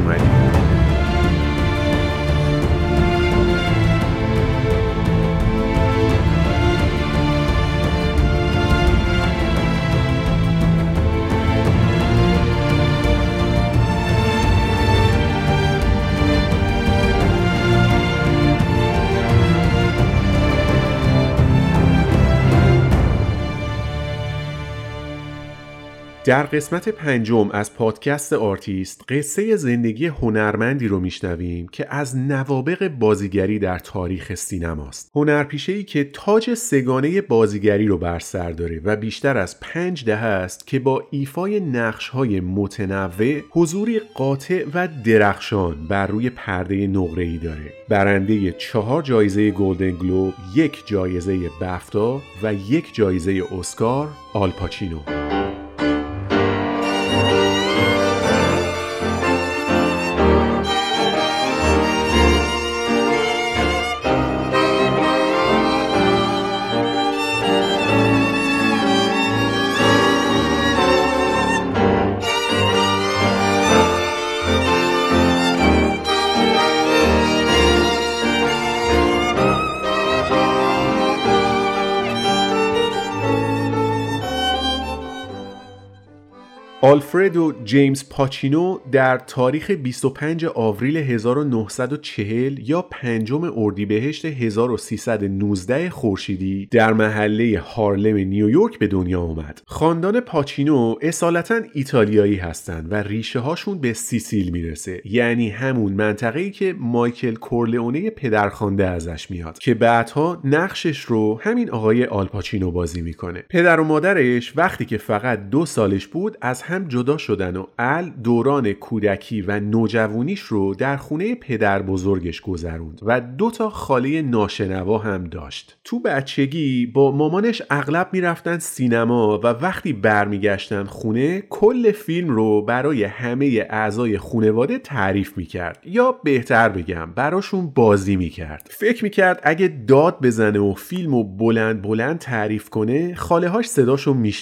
اومدید در قسمت پنجم از پادکست آرتیست قصه زندگی هنرمندی رو میشنویم که از نوابق بازیگری در تاریخ سینماست. هنرپیشه ای که تاج سه‌گانه بازیگری رو بر سر داره و بیشتر از پنج دهه است که با ایفای نقش های متنوع حضوری قاطع و درخشان بر روی پرده نقره ای داره. برنده چهار جایزه گلدن گلوب یک جایزه بفتا و یک جایزه اسکار آلپاچینو all و جیمز پاچینو در تاریخ 25 آوریل 1940 یا پنجم اردیبهشت 1319 خورشیدی در محله هارلم نیویورک به دنیا آمد. خاندان پاچینو اصالتا ایتالیایی هستند و ریشه هاشون به سیسیل می‌رسه یعنی همون منطقه‌ای که مایکل کورلئونه پدرخوانده ازش میاد که بعدها نقشش رو همین آقای آلپاچینو بازی می‌کنه. پدر و مادرش وقتی که فقط دو سالش بود از هم جدا شدن و ال دوران کودکی و نوجوانیش رو در خونه پدر بزرگش گذروند و دو تا خاله ناشنوا هم داشت. تو بچگی با مامانش اغلب می‌رفتن سینما و وقتی برمیگشتن خونه کل فیلم رو برای همه اعضای خونواده تعریف می‌کرد. یا بهتر بگم براشون بازی می‌کرد. فکر می‌کرد اگه داد بزنه و فیلم و بلند بلند تعریف کنه خاله هاش صداشو میشنون.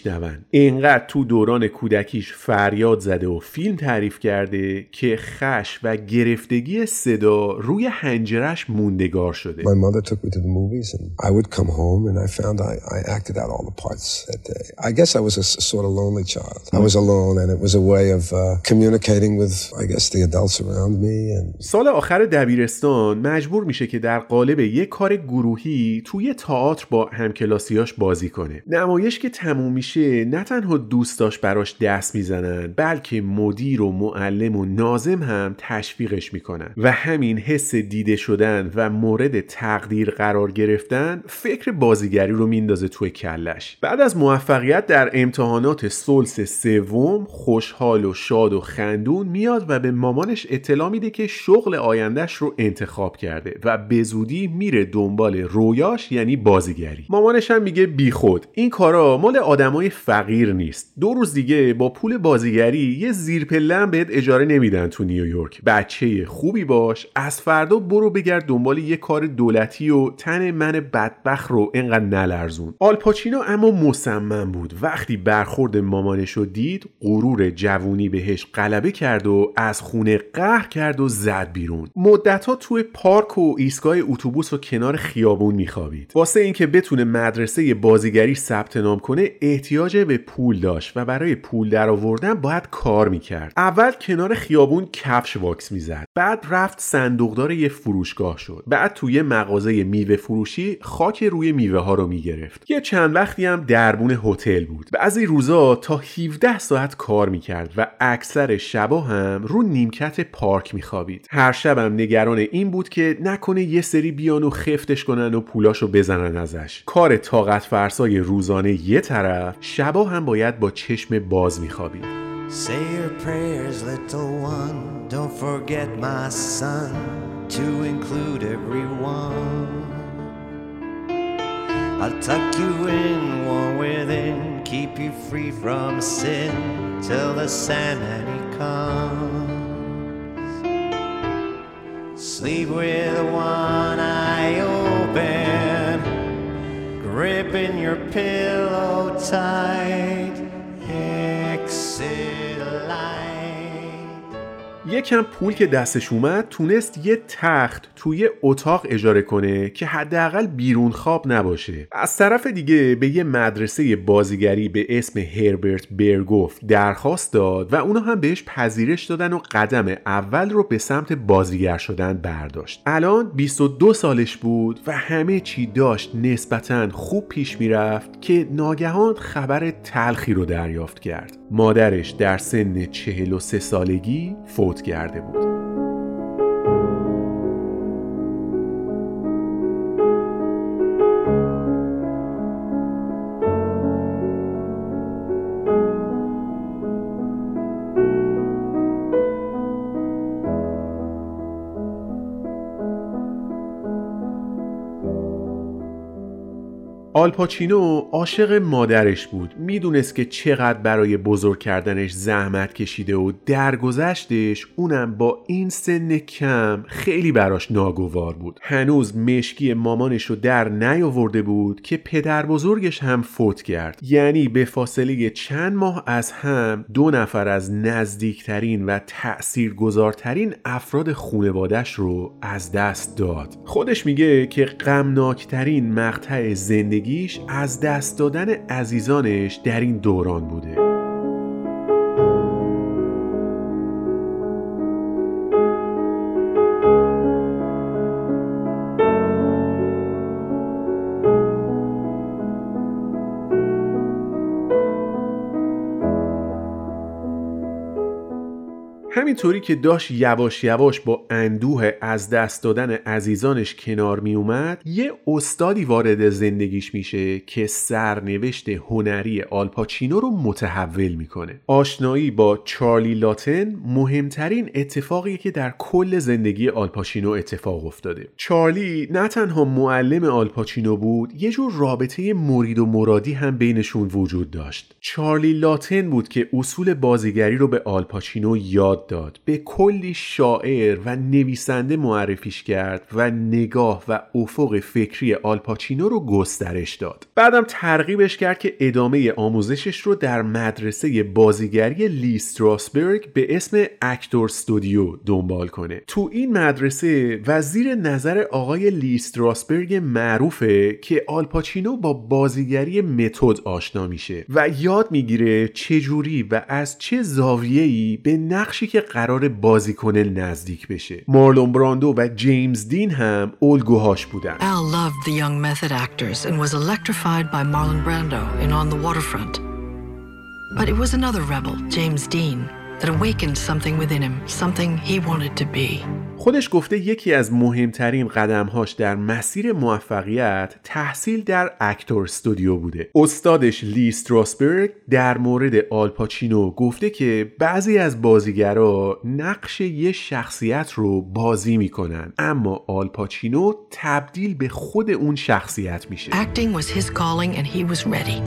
اینقدر تو دوران کودکی فریاد زده و فیلم تعریف کرده که خش و گرفتگی صدا روی هنجرش موندگار شده My mother took me to the movies and I would come home and I found I, I acted out all the parts that day. I guess I was a sort of lonely child. I was alone and it was a way of uh, communicating with I guess the adults around me and سال آخر دبیرستان مجبور میشه که در قالب یک کار گروهی توی تئاتر با همکلاسیاش بازی کنه. نمایش که تموم میشه نه تنها دوستاش براش دست می‌زنن بلکه مدیر و معلم و نازم هم تشویقش می‌کنن و همین حس دیده شدن و مورد تقدیر قرار گرفتن فکر بازیگری رو میندازه توی کلش. بعد از موفقیت در امتحانات سلس سوم خوشحال و شاد و خندون میاد و به مامانش اطلاع میده که شغل آیندهش رو انتخاب کرده و به زودی میره دنبال رویاش یعنی بازیگری. مامانش هم میگه بیخود. این کارا مال آدمای فقیر نیست. دو روز دیگه با پول بازیگری یه زیرپله هم بهت اجاره نمیدن تو نیویورک. بچه خوبی باش از فردا برو بگرد دنبال یه کار دولتی و تن من بدبخ رو اینقدر نلرزون. آلپاچینو اما مصمم بود. وقتی برخورد مامانش رو دید غرور جوونی بهش غلبه کرد و از خونه قهر کرد و زد بیرون. مدتها توی پارک و ایستگاه اتوبوس و کنار خیابون میخوابید. واسه اینکه بتونه مدرسه بازیگری ثبت نام کنه احتیاج به پول داشت و برای پول در آوردن باید کار می‌کرد. اول کنار خیابون کفش واکس می‌زد. بعد رفت صندوقدار یه فروشگاه شد. بعد توی مغازه میوه فروشی خاک روی میوه ها رو می‌گرفت. یه چند وقتی هم دربون هتل بود. بعضی روزا تا 17 ساعت کار می‌کرد و اکثر شبا هم رو نیمکت پارک میخوابید. هر شبم نگران این بود که نکنه یه سری بیان و خفتش کنن و پولاشو بزنن ازش. کار طاقت فرسای روزانه یه طرف شبا هم باید با چشم باز میخوابید. Say your prayers, little one. Don't forget my son to include everyone. I'll tuck you in, warm within, keep you free from sin till the he comes. Sleep with one eye open, gripping your pillow tight. یکم پول که دستش اومد تونست یه تخت توی اتاق اجاره کنه که حداقل بیرون خواب نباشه. از طرف دیگه به یه مدرسه بازیگری به اسم هربرت برگوف درخواست داد و اونا هم بهش پذیرش دادن و قدم اول رو به سمت بازیگر شدن برداشت. الان 22 سالش بود و همه چی داشت نسبتا خوب پیش می‌رفت که ناگهان خبر تلخی رو دریافت کرد. مادرش در سن 43 سالگی فوت کرده بود. آلپاچینو عاشق مادرش بود. می‌دونست که چقدر برای بزرگ کردنش زحمت کشیده و درگذشتش اونم با این سن کم خیلی براش ناگوار بود. هنوز مشکی مامانش رو در نیاورده بود که پدر بزرگش هم فوت کرد. یعنی به فاصله چند ماه از هم دو نفر از نزدیکترین و تأثیرگذارترین افراد خونوادش رو از دست داد. خودش میگه که غمناکترین مقطع زندگی زندگیش از دست دادن عزیزانش در این دوران بوده. همینطوری که داشت یواش یواش با اندوه از دست دادن عزیزانش کنار می اومد یه استادی وارد زندگیش میشه که سرنوشت هنری آلپاچینو رو متحول می‌کنه. آشنایی با چارلی لاتن مهمترین اتفاقی که در کل زندگی آلپاچینو اتفاق افتاده. چارلی نه تنها معلم آلپاچینو بود یه جور رابطه مرید و مرادی هم بینشون وجود داشت. چارلی لاتن بود که اصول بازیگری رو به آلپاچینو یاد داد. به کلی شاعر و نویسنده معرفیش کرد و نگاه و افق فکری آلپاچینو رو گسترش داد. بعدم ترغیبش کرد که ادامه آموزشش رو در مدرسه بازیگری لی ستراسبرگ به اسم اکتور استودیو دنبال کنه. تو این مدرسه وزیر نظر آقای لی ستراسبرگ معروفه که آلپاچینو با بازیگری متد آشنا میشه و یاد می‌گیره چجوری و از چه زاویه‌ای به نقشی که قرار بازی کنه نزدیک بشه مارلون براندو و جیمز دین هم الگوهاش بودن Al loved the young method actors and was electrified by Marlon Brando in On the Waterfront. But it was another rebel, James Dean, that awakened something within him, something he wanted to be. خودش گفته یکی از مهمترین قدمهاش در مسیر موفقیت تحصیل در اکتور استودیو بوده استادش لی ستراسبرگ در مورد آلپاچینو گفته که بعضی از بازیگرا نقش یه شخصیت رو بازی می‌کنن اما آلپاچینو تبدیل به خود اون شخصیت میشه Acting was his calling and he was ready.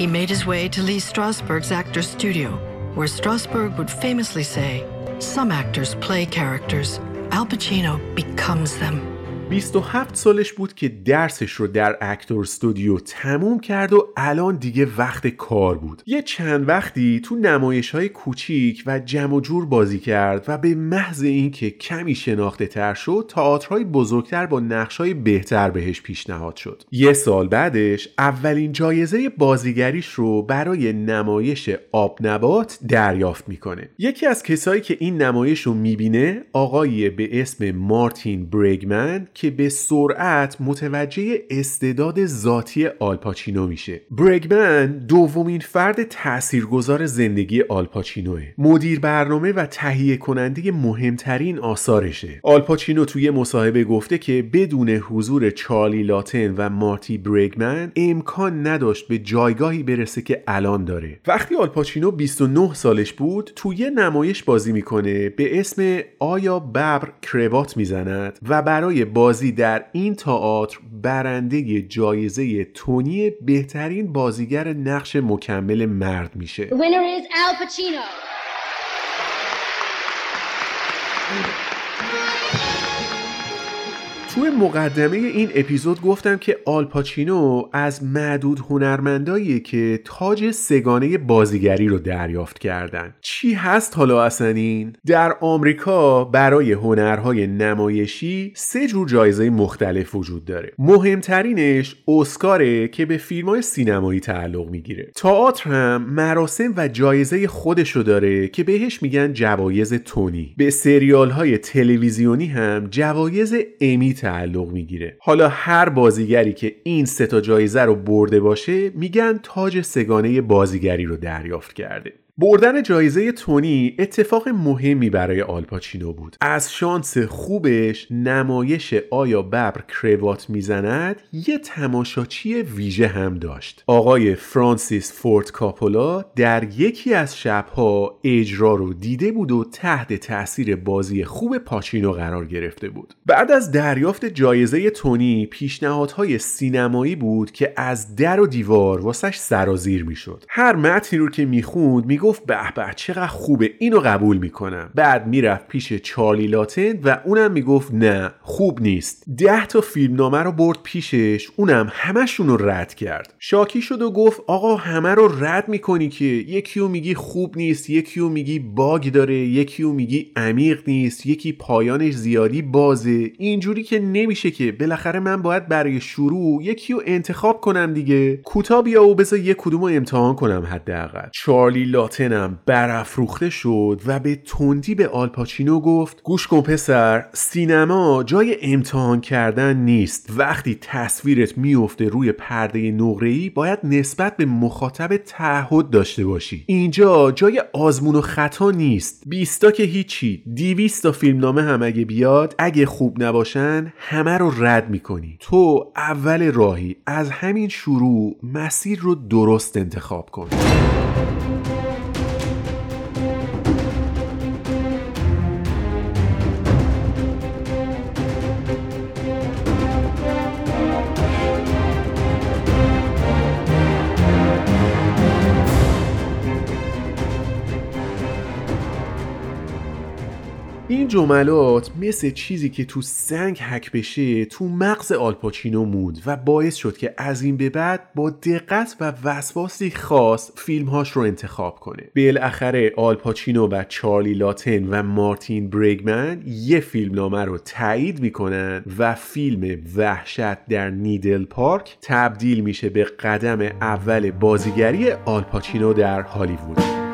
He made his way to Lee Strasberg's actor studio, where Strasberg would famously say, Some actors play characters, Al Pacino becomes them. 27 سالش بود که درسش رو در اکتور استودیو تموم کرد و الان دیگه وقت کار بود. یه چند وقتی تو نمایش های کوچیک و جمع جور بازی کرد و به محض اینکه کمی شناخته تر شد تئاترهای بزرگتر با نقش های بهتر بهش پیشنهاد شد. یه سال بعدش اولین جایزه بازیگریش رو برای نمایش آب نبات دریافت می‌کنه. یکی از کسایی که این نمایش رو می‌بینه آقایی به اسم مارتین برگمن که به سرعت متوجه استعداد ذاتی آلپاچینو میشه. برگمن دومین فرد تاثیرگذار زندگی آلپاچینوه مدیر برنامه و تهیه کننده مهمترین آثارشه. آلپاچینو توی مصاحبه گفته که بدون حضور چارلی لاتن و مارتی برگمن امکان نداشت به جایگاهی برسه که الان داره. وقتی آلپاچینو 29 سالش بود توی نمایش بازی می‌کنه. به اسم آیا ببر کروات می‌زند و برای بازی در این تئاتر برنده جایزه تونی بهترین بازیگر نقش مکمل مرد میشه. توی مقدمه این اپیزود گفتم که آلپاچینو از معدود هنرمندایی که تاج سگانه بازیگری رو دریافت کردن. چی هست حالا اصلا این؟ در آمریکا برای هنرهای نمایشی سه جور جایزه مختلف وجود داره. مهمترینش اسکاره که به فیلم های سینمایی تعلق می‌گیره. تئاتر هم مراسم و جایزه خودشو داره که بهش میگن جوایز تونی. به سریال های تلویزیونی هم جوایز امی تعلق می‌گیره. حالا هر بازیگری که این سه تا جایزه رو برده باشه میگن تاج سگانه بازیگری رو دریافت کرده. بردن جایزه تونی اتفاق مهمی برای آلپاچینو بود. از شانس خوبش نمایش آیا ببر کروات می‌زند یه تماشاچی ویژه هم داشت. آقای فرانسیس فورت کاپولا در یکی از شبها اجرا رو دیده بود و تحت تاثیر بازی خوب پاچینو قرار گرفته بود. بعد از دریافت جایزه تونی پیشنهادهای سینمایی بود که از در و دیوار واسش سرازیر می‌شد. هر متنی رو که می‌خوند می‌گفت می‌گفت به به چقدر خوبه اینو قبول می‌کنم. بعد می‌رفت پیش چارلی لاتن و اونم می‌گفت نه خوب نیست. ده تا فیلمنامه رو برد پیشش اونم همشون رو رد کرد. شاکی شد و گفت آقا همه رو رد می‌کنی که؟ یکیو میگی خوب نیست یکیو میگی باگ داره یکیو میگی عمیق نیست یکی پایانش زیادی بازه. اینجوری که نمیشه که. بالاخره من باید برای شروع یکیو انتخاب کنم دیگه. کوتا بیا و بذار یه کدوم رو امتحان کنم حداقل. چارلی لاتن لاتنم برافروخته شد و به تندی به آلپاچینو گفت گوش کن پسر سینما جای امتحان کردن نیست. وقتی تصویرت میفته روی پرده نقره‌ای باید نسبت به مخاطب تعهد داشته باشی. اینجا جای آزمون و خطا نیست. بیستا که هیچی دیویستا فیلمنامه هم اگه بیاد اگه خوب نباشن همه رو رد می‌کنی. تو اول راهی از همین شروع مسیر رو درست انتخاب کن. این جملات مثل چیزی که تو سنگ حک بشه تو مغز آلپاچینو موند و باعث شد که از این به بعد با دقت و وسواسی خاص فیلمهاش رو انتخاب کنه. بالاخره آلپاچینو و چارلی لاتن و مارتین برگمن یه فیلمنامه رو تایید می‌کنن و فیلم وحشت در نیدل پارک تبدیل میشه به قدم اول بازیگری آلپاچینو در هالیوود.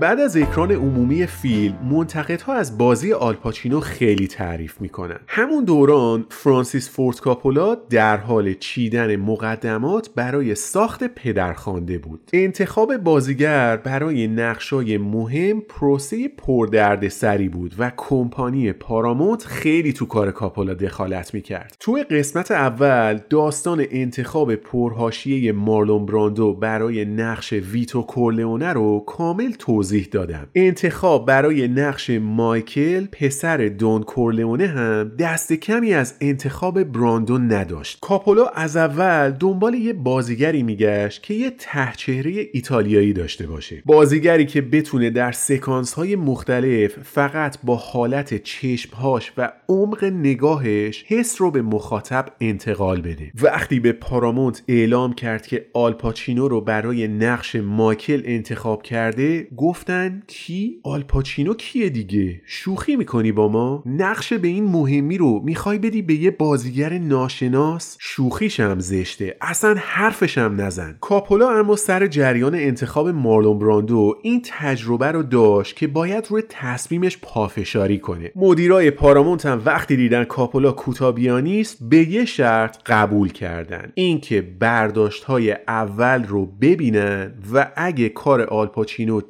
بعد از اکران عمومی فیلم منتقدها از بازی آلپاچینو خیلی تعریف می‌کنن. همون دوران فرانسیس فورت کاپولا در حال چیدن مقدمات برای ساخت پدرخوانده بود. انتخاب بازیگر برای نقشای مهم پروسه پردردسری بود و کمپانی پارامونت خیلی تو کار کاپولا دخالت می‌کرد. تو قسمت اول داستان انتخاب پرهاشیه مارلون براندو برای نقش ویتو کورلئونه رو کامل توضیح توضیح دادم. انتخاب برای نقش مایکل پسر دون کورلئونه هم دست کمی از انتخاب براندون نداشت. کاپولا از اول دنبال یه بازیگری میگشت که یه تهچهره ایتالیایی داشته باشه. بازیگری که بتونه در سکانس های مختلف فقط با حالت چشمهاش و عمق نگاهش حس رو به مخاطب انتقال بده. وقتی به پارامونت اعلام کرد که آلپاچینو رو برای نقش مایکل انتخاب کرده گفتن کی؟ آلپاچینو کیه دیگه؟ شوخی می‌کنی با ما؟ نقش به این مهمی رو می‌خوای بدی به یه بازیگر ناشناس؟ شوخیش هم زشته. اصلا حرفش هم نزن. کاپولا اما سر جریان انتخاب مارلون براندو این تجربه رو داشت که باید روی تصمیمش پافشاری کنه. مدیرای پارامونت هم وقتی دیدن کاپولا کوتابیانی است به یه شرط قبول کردن. اینکه برداشت های اول رو ببینن و اگه کار آلپاچینو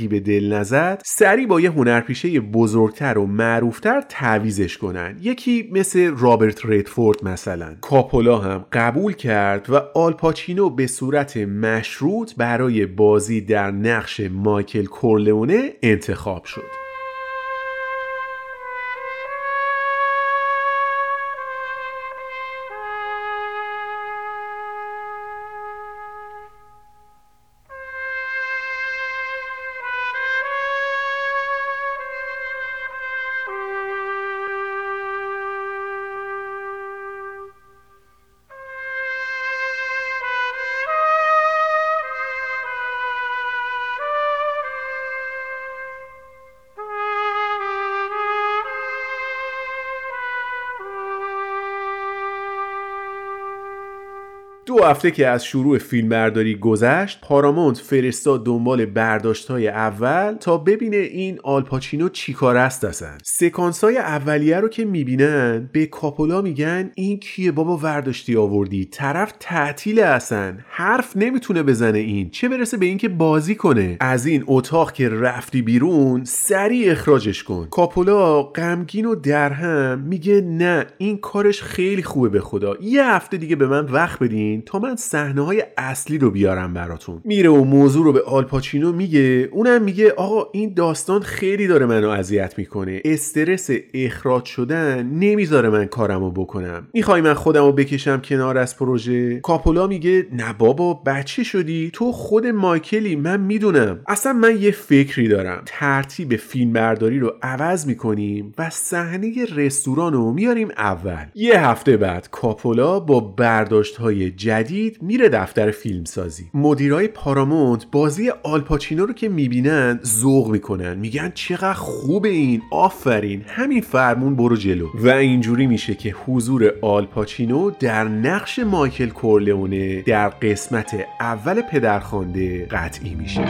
چنگی به دل نزد سری با یه هنرپیشه بزرگتر و معروفتر تعویزش کنن. یکی مثل رابرت ریدفورد مثلا. کاپولا هم قبول کرد و آلپاچینو به صورت مشروط برای بازی در نقش مایکل کورلئونه انتخاب شد. هفته که از شروع فیلمبرداری گذشت پارامونت فرستاد دنبال برداشت های اول تا ببینه این آلپاچینو چیکار است اصلا. سکانس های اولیه رو که می‌بینن به کاپولا میگن این کیه بابا ورداشتی آوردی؟ طرف تعطیل اصلا. حرف نمی‌تونه بزنه این. چه برسه به اینکه بازی کنه. از این اتاق که رفتی بیرون سریع اخراجش کن. کاپولا غمگین و درهم میگه نه این کارش خیلی خوبه به خدا. یه هفته دیگه به من وقت بدین تا من صحنه های اصلی رو بیارم براتون. میره و موضوع رو به آلپاچینو میگه. اونم میگه آقا این داستان خیلی داره منو اذیت می‌کنه. استرس اخراج شدن نمی‌ذاره من کارمو بکنم. می‌خوای من خودمو بکشم کنار از پروژه؟ کاپولا میگه نه بابا بچه شدی؟ تو خود مایکلی من می‌دونم. اصلا من یه فکری دارم. ترتیب فیلم برداری رو عوض می‌کنیم و صحنه رستوران رو میاریم اول. یه هفته بعد کاپولا با برداشت های جدید میره دفتر فیلم سازی مدیرای پارامونت بازی آلپاچینو رو که می‌بینن ذوق می‌کنن. میگن چقدر خوب این آفرین. همین فرمون برو جلو. و اینجوری میشه که حضور آلپاچینو در نقش مایکل کورلئونه در قسمت اول پدرخوانده قطعی میشه.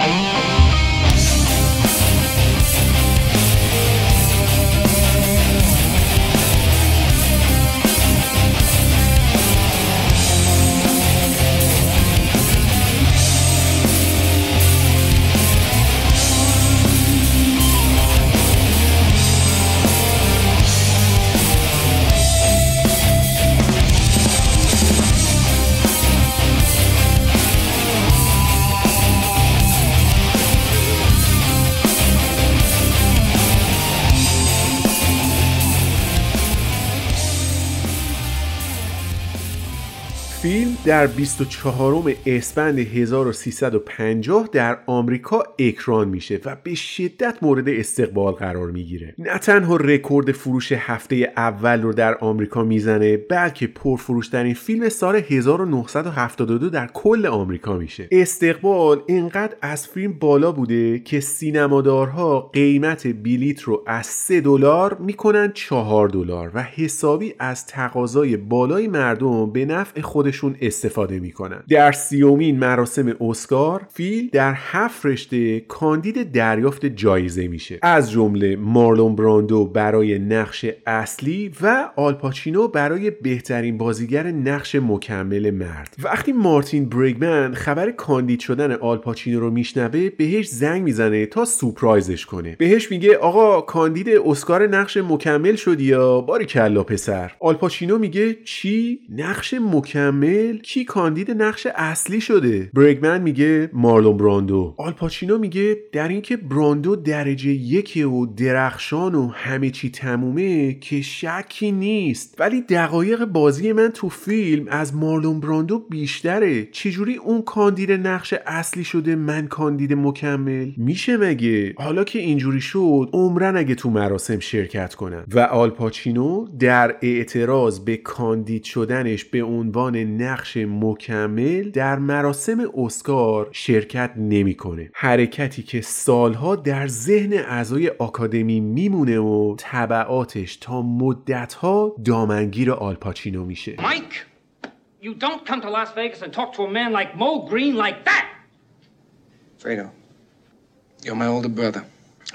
در 24 اسفند 1350 در آمریکا اکران میشه و به شدت مورد استقبال قرار می‌گیره. نه تنها رکورد فروش هفته اول رو در آمریکا می‌زنه بلکه پرفروشترین فیلم سال 1972 در کل آمریکا میشه. استقبال اینقدر از فیلم بالا بوده که سینمادارها قیمت بلیت رو از 3 دلار می‌کنن 4 دلار و حسابی از تقاضای بالای مردم به نفع خود خودشون استفاده می‌کنن. در سیومین مراسم اسکار فیلم در هفت رشته کاندید دریافت جایزه میشه. از جمله مارلون براندو برای نقش اصلی و آلپاچینو برای بهترین بازیگر نقش مکمل مرد. وقتی مارتین بریگمن خبر کاندید شدن آلپاچینو رو میشنوه بهش زنگ می‌زنه تا سورپرایزش کنه. بهش میگه آقا کاندید اسکار نقش مکمل شدی یا؟ باری کلا پسر. آلپاچینو میگه چی؟ نقش مکمل؟ کی کاندید نقش اصلی شده؟ برگمن میگه مارلون براندو. آلپاچینو میگه در اینکه براندو درجه یکی و درخشان و همه چی تمومه که شکی نیست. ولی دقایق بازی من تو فیلم از مارلون براندو بیشتره. چجوری اون کاندید نقش اصلی شده من کاندید مکمل؟ میشه مگه؟ حالا که اینجوری شد عمرن اگه تو مراسم شرکت کنم. و آلپاچینو در اعتراض به کاندید شدنش به عنوان نقش نقش مکمل در مراسم اسکار شرکت نمی‌کنه حرکتی که سالها در ذهن اعضای آکادمی میمونه و طبعاتش تا مدتها دامنگیر آلپاچینو میشه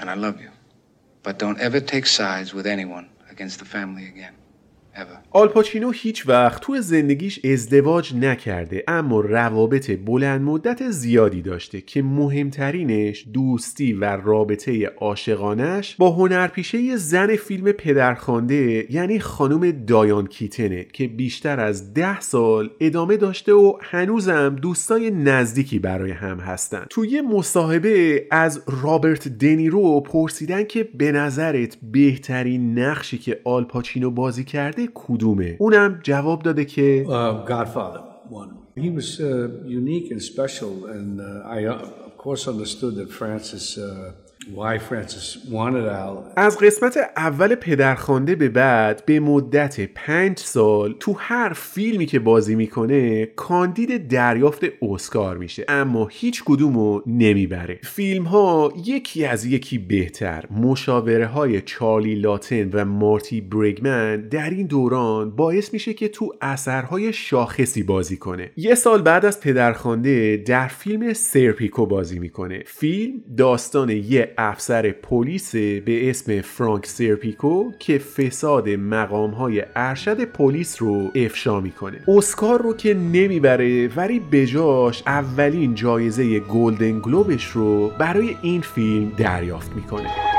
And I love you. But don't ever take sides with anyone against the family again. آلپاچینو هیچ وقت تو زندگیش ازدواج نکرده اما روابط بلند مدت زیادی داشته که مهمترینش دوستی و رابطه عاشقانش با هنرپیشه زن فیلم پدرخوانده یعنی خانم دایان کیتنه که بیشتر از ده سال ادامه داشته و هنوزم دوستای نزدیکی برای هم هستن. توی مصاحبه از رابرت دنیرو پرسیدن که به نظرت بهترین نقشی که آلپاچینو بازی کرده کدومه اونم جواب داده که Uh, Godfather one. He was uh, unique and special, and uh, I, uh, of course, understood that Francis, uh, از قسمت اول پدرخوانده به بعد به مدت پنج سال تو هر فیلمی که بازی می‌کنه کاندید دریافت اسکار میشه. اما هیچ کدومو نمی‌بره. فیلم ها یکی از یکی بهتر. مشاوره های چارلی لاتن و مارتی برگمن در این دوران باعث میشه که تو اثرهای شاخصی بازی کنه. یه سال بعد از پدرخوانده در فیلم سرپیکو بازی می‌کنه. فیلم داستان یه افسر پلیس به اسم فرانک سرپیکو که فساد مقام های ارشد پلیس رو افشا می‌کنه. اسکار رو که نمی‌بره ولی بجاش اولین جایزه گلدن گلوبش رو برای این فیلم دریافت می‌کنه.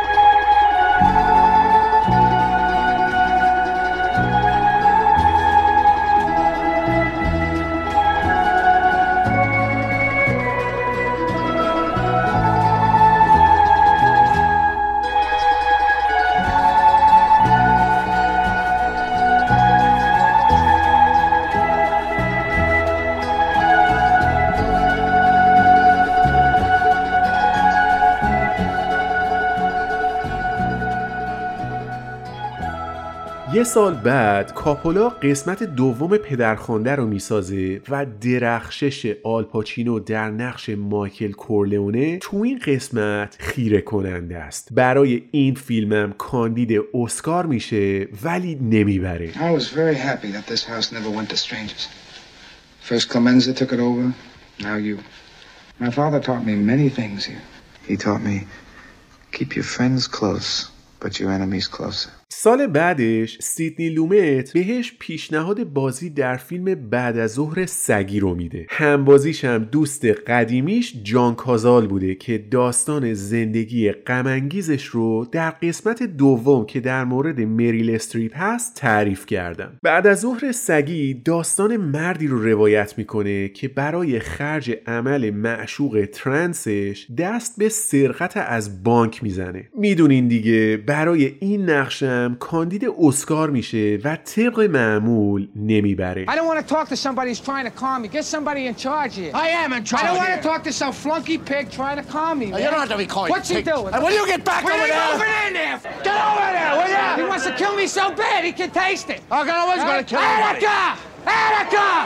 یه سال بعد کاپولا قسمت دوم پدرخوانده رو می‌سازه و درخشش آلپاچینو در نقش مایکل کورلئونه تو این قسمت خیره کننده است برای این فیلمم کاندید اسکار میشه ولی نمی‌بره I was very happy that this house never went to strangers. First Clemenza took it over, now you. My father taught me many things here. He taught me keep your friends close, but your enemies closer. سال بعدش سیدنی لومت بهش پیشنهاد بازی در فیلم بعد از ظهر سگی رو میده. همبازیش هم دوست قدیمیش جان کازال بوده که داستان زندگی غمانگیزش رو در قسمت دوم که در مورد مریل استریپ هست تعریف کردم. بعد از ظهر سگی داستان مردی رو روایت می‌کنه که برای خرج عمل معشوق ترنسش دست به سرقت از بانک می‌زنه. می‌دونین دیگه برای این هم کاندید اسکار میشه و طبق معمول نمی‌بره. Erica!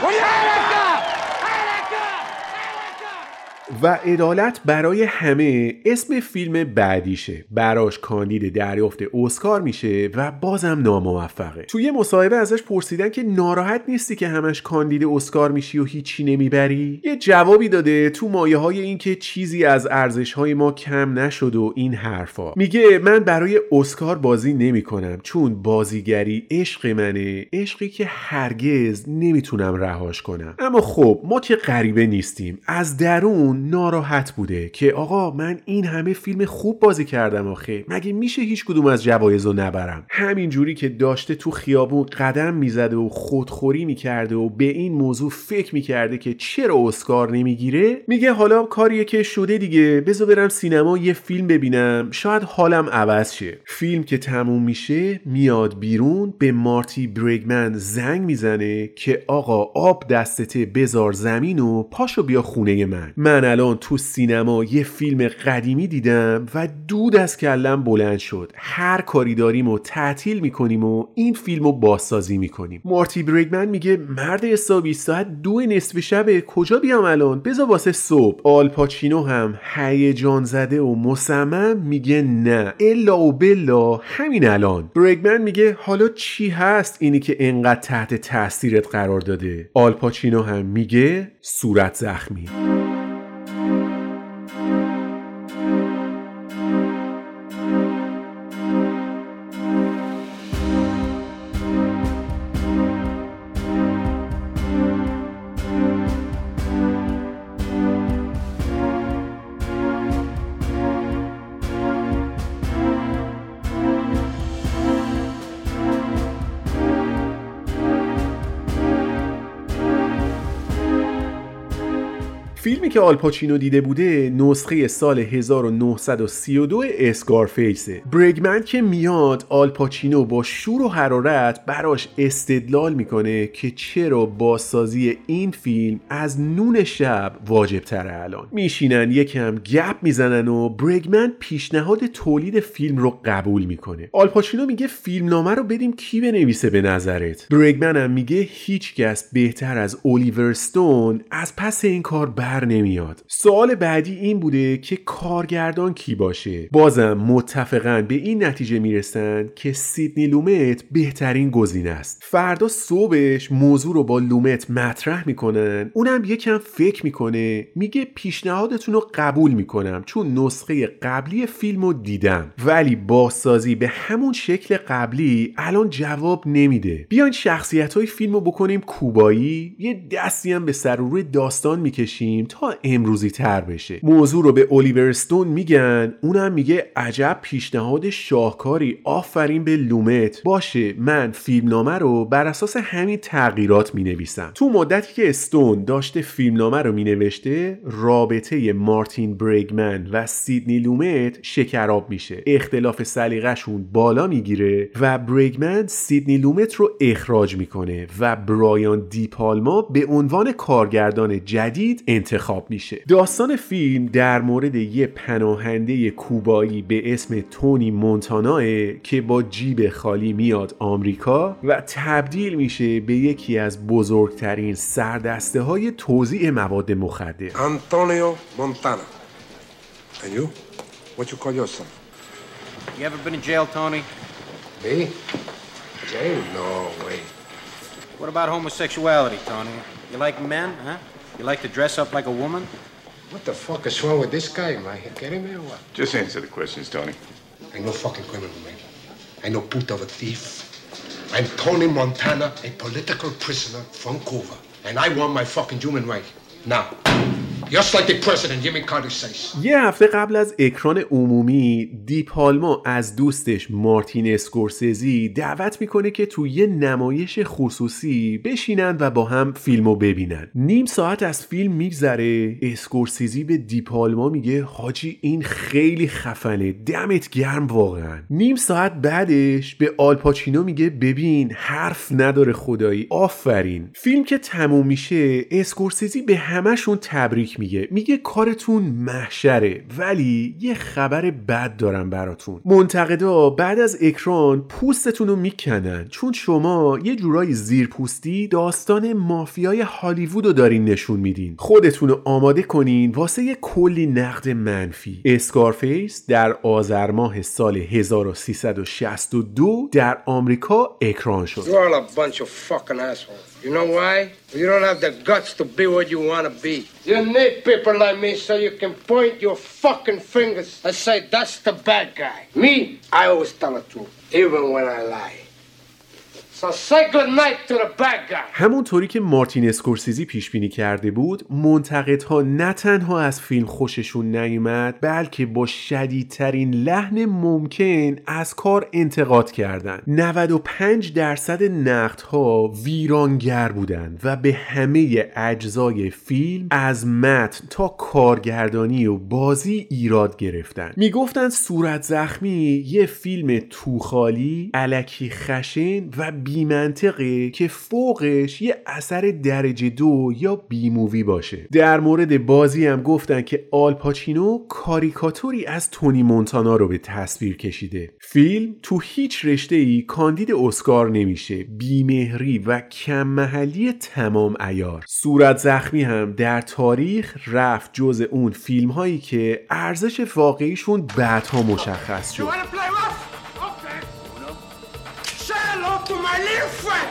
و عدالت برای همه اسم فیلم بعدیشه. براش کاندید دریافت اسکار میشه و بازم ناموفقه. توی مصاحبه ازش پرسیدن که ناراحت نیستی که همش کاندید اسکار میشی و هیچی نمی‌بری؟ یه جوابی داده تو مایه های این که چیزی از ارزش های ما کم نشد و این حرفا. میگه من برای اسکار بازی نمی‌کنم چون بازیگری عشق منه عشقی که هرگز نمی‌تونم رهاش کنم. اما خب ما که غریبه نیستیم. از درون ناراحت بوده که آقا من این همه فیلم خوب بازی کردم آخه. مگه میشه هیچ کدوم از جوایز رو نبرم؟ همین جوری که داشته تو خیابون قدم می‌زده و خودخوری می‌کرده و به این موضوع فکر می‌کرده که چرا اسکار نمی‌گیره؟ میگه حالا کاریه که شده دیگه. بذار برم سینما یه فیلم ببینم. شاید حالم عوض شه. فیلم که تموم میشه میاد بیرون به مارتی برگمن زنگ می‌زنه که آقا آب دستته بزار زمین و پاشو بیا خونه من. من الان تو سینما یه فیلم قدیمی دیدم و دود از کلم بلند شد. هر کاری داریم و تعطیل می‌کنیم و این فیلم رو بازسازی می‌کنیم. مارتی برگمن میگه مرد حسابی ساعت دو نصف شب کجا بیام الان؟ بذار واسه صبح. آلپاچینو هم هیجان زده و مصمم میگه نه. الا و بلا همین الان. برگمن میگه حالا چی هست اینی که انقدر تحت تاثیرت قرار داده؟ آلپاچینو هم میگه صورت زخمی. که آلپاچینو دیده بوده نسخه سال 1932 اسکارفیسه. برگمن که میاد آلپاچینو با شور و حرارت براش استدلال می‌کنه که چرا بازسازی این فیلم از نون شب واجب تره الان. میشینن یکم گپ می‌زنن و برگمن پیشنهاد تولید فیلم رو قبول می‌کنه. آلپاچینو میگه فیلمنامه رو بدیم کی بنویسه به نظرت؟ برگمن هم میگه هیچکس بهتر از اولیور ستون از پس این کار بر نمیاد. سوال بعدی این بوده که کارگردان کی باشه؟ بازم متفقا به این نتیجه می‌رسن که سیدنی لومت بهترین گزینه است. فردا صبحش موضوع رو با لومت مطرح می‌کنن. اونم یکم فکر می‌کنه. میگه پیشنهادتون رو قبول می‌کنم چون نسخه قبلی فیلم رو دیدم. ولی بازسازی به همون شکل قبلی الان جواب نمیده. بیاین شخصیت های فیلم رو بکنیم کوبایی. یه دستی هم به سر روی داستان می‌کشیم تا امروزی تر بشه. موضوع رو به الیور استون میگن اونم میگه عجب پیشنهاد شاهکاری آفرین به لومت. باشه من فیلمنامه رو بر اساس همین تغییرات می‌نویسم. تو مدتی که استون داشته فیلمنامه رو مینوشته رابطه مارتین برگمن و سیدنی لومت شکراب میشه. اختلاف سلیقه‌شون بالا می‌گیره و برگمن سیدنی لومت رو اخراج می‌کنه و برایان دیپالما به عنوان کارگردان جدید انتخاب میشه داستان فیلم در مورد یه پناهنده کوبایی به اسم تونی مونتانا که با جیب خالی میاد آمریکا و تبدیل میشه به یکی از بزرگترین سردسته های توزیع مواد مخدر Antonio Montana. And you? What you call yourself? You ever been in jail, Tony? Me? Jail? No way. What about homosexuality, Tony? You like men, huh? You like to dress up like a woman? What the fuck is wrong with this guy? Am I kidding me or what? Just answer the questions, Tony. I'm no fucking criminal, man. I'm no puta of a thief. I'm Tony Montana, a political prisoner from Cuba. And I want my fucking human right. Now. Just like. یه هفته قبل از اکران عمومی دیپالما از دوستش مارتین اسکورسزی دعوت می‌کنه که توی یه نمایش خصوصی بشینن و با هم فیلمو ببینن. نیم ساعت از فیلم میگذره اسکورسیزی به دیپالما میگه حاجی این خیلی خفنه دمت گرم واقعا. نیم ساعت بعدش به آلپاچینو میگه ببین حرف نداره خدایی آفرین. فیلم که تموم میشه اسکورسیزی به همشون تبریک میگه. میگه کارتون محشره ولی یه خبر بد دارم براتون. منتقدا بعد از اکران پوستتون رو می‌کنن چون شما یه جورایی زیرپوستی داستان مافیای هالیوود رو دارین نشون میدین. خودتون رو آماده کنین واسه یه کلی نقد منفی. اسکارفیس در آذر ماه سال 1362 در آمریکا اکران شد. You know why? You don't have the guts to be what you want to be. You need people like me so you can point your fucking fingers and say, that's the bad guy. Me, I always tell the truth, even when I lie. همونطوری که مارتین اسکورسیزی پیش بینی کرده بود منتقدها نه تنها از فیلم خوششون نیومد بلکه با شدیدترین لحن ممکن از کار انتقاد کردند 95 درصد نقدها ویرانگر بودند و به همه اجزای فیلم از متن تا کارگردانی و بازی ایراد گرفتن. می‌گفتند صورت زخمی یه فیلم توخالی الکی خشن و بیمنطقه که فوقش یه اثر درجه دو یا B movie باشه. در مورد بازی هم گفتن که آل پاچینو کاریکاتوری از تونی مونتانا رو به تصویر کشیده. فیلم تو هیچ رشته ای کاندید اسکار نمیشه. بیمهری و کم محلی تمام ایار صورت زخمی هم در تاریخ رفت جز اون فیلم هایی که ارزش واقعیشون بعدها مشخص شد. My little friend.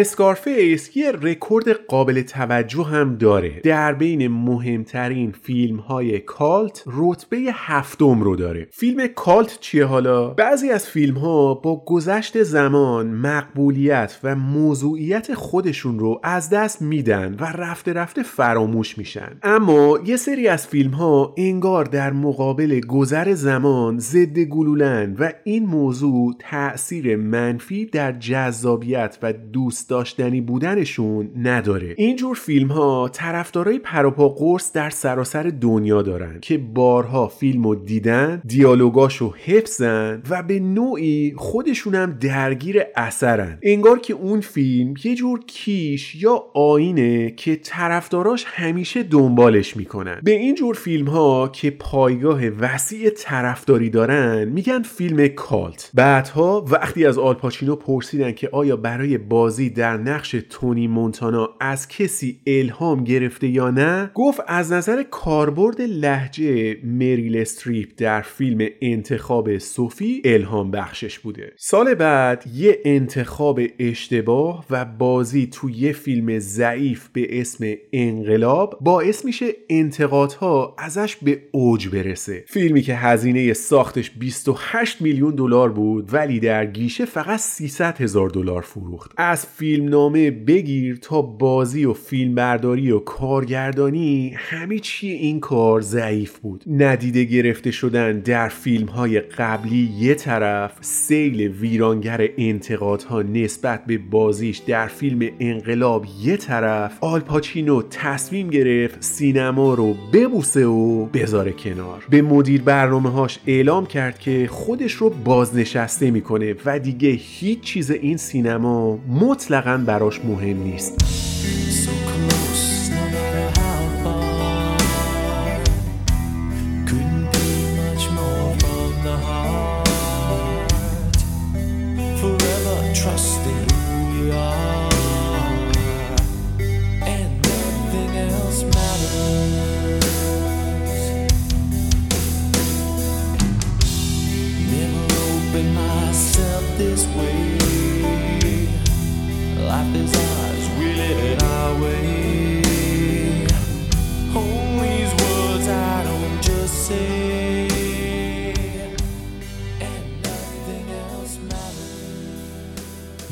Scarface یه رکورد قابل توجه هم داره. در بین مهمترین فیلم های cult رتبه هفتم رو داره. فیلم cult چیه حالا؟ بعضی از فیلم ها با گذشت زمان مقبولیت و موضوعیت خودشون رو از دست میدن و رفته رفته فراموش میشن. اما یه سری از فیلم ها انگار در مقابل گذر زمان ضد گلولن و این موضوع تأثیر منفی در جذابیت و دوست داشتنی بودنشون نداره. اینجور فیلم ها طرفدارای پروپا قرص در سراسر دنیا دارن که بارها فیلم دیدن دیالوگاشو حفظن و به نوعی خودشونم درگیر اثرن. انگار که اون فیلم یه جور کیش یا آینه که طرفداراش همیشه دنبالش می‌کنن. به این جور فیلم ها که پایگاه وسیع طرفداری دارن میگن فیلم کالت. بعدها وقتی از آلپاچینو پرسیدن که آیا برای بازی در نقش تونی مونتانا از کسی الهام گرفته یا نه گفت از نظر کاربرد لحجه مریل استریپ در فیلم انتخاب صوفی الهام بخشش بوده. سال بعد یه انتخاب اشتباه و بازی تو یه فیلم ضعیف به اسم انقلاب باعث میشه انتقادها ازش به اوج برسه. فیلمی که هزینه ساختش 28 میلیون دلار بود ولی در گیشه فقط 300 هزار دلار فروخت. از فیلمنامه بگیر تا بازی و فیلمبرداری و کارگردانی همه چی این کار ضعیف بود. ندیده گرفته شدن در فیلم های قبلی یه طرف سیل ویرانگر انتقادها نسبت به بازیش در فیلم انقلاب یه طرف آلپاچینو تصمیم گرفت سینما رو ببوسه و بذاره کنار. به مدیر برنامه هاش اعلام کرد که خودش رو بازنشسته می‌کنه و دیگه هیچ چیز این سینما مطلقا براش مهم نیست.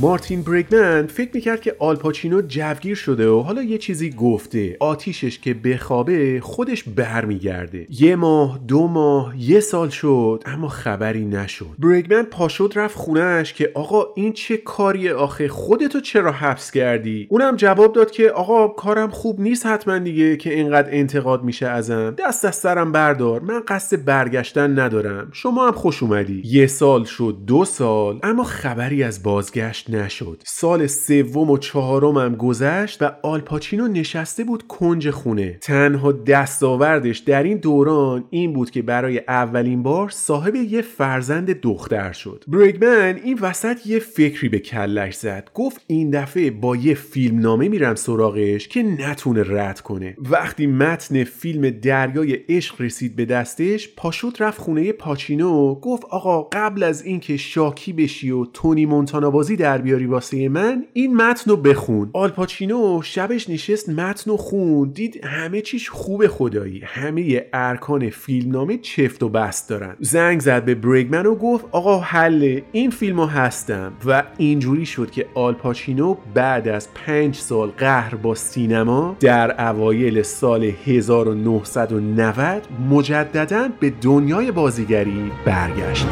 مارتین بریگمن فکر می‌کرد که آلپاچینو جوگیر شده و حالا یه چیزی گفته. آتیشش که بخوابه خودش برمیگرده. یه ماه دو ماه یه سال شد اما خبری نشد. بریگمن پاشد رفت خونهش که آقا این چه کاریه آخه؟ خودتو چرا حبس کردی؟ اونم جواب داد که آقا کارم خوب نیست حتما دیگه که اینقدر انتقاد میشه ازم. دست از سرم بردار. من قصد برگشتن ندارم. شما هم خوش اومدی. یه سال شد دو سال اما خبری از بازگشت نشد. سال سوم و چهارم هم گذشت و آلپاچینو نشسته بود کنج خونه. تنها دستاوردش در این دوران این بود که برای اولین بار صاحب یه فرزند دختر شد. بریگمن این وسط یه فکری به کلش زد. گفت این دفعه با یه فیلم نامه میرم سراغش که نتونه رد کنه. وقتی متن فیلم دریای عشق رسید به دستش پاشوت رفت خونه پاچینو. گفت آقا قبل از اینکه شاکی بشی و تونی مونتانا بازی در بیاری واسه من این متن رو بخون. آلپاچینو شبش نشست متن و خون. دید همه چیش خوب خدایی. همه ارکان فیلمنامه چفت و بست دارن. زنگ زد به بریگمن و گفت آقا حله این فیلمو هستم. و اینجوری شد که آلپاچینو بعد از پنج سال قهر با سینما در اوایل سال 1990 مجددا به دنیای بازیگری برگشت.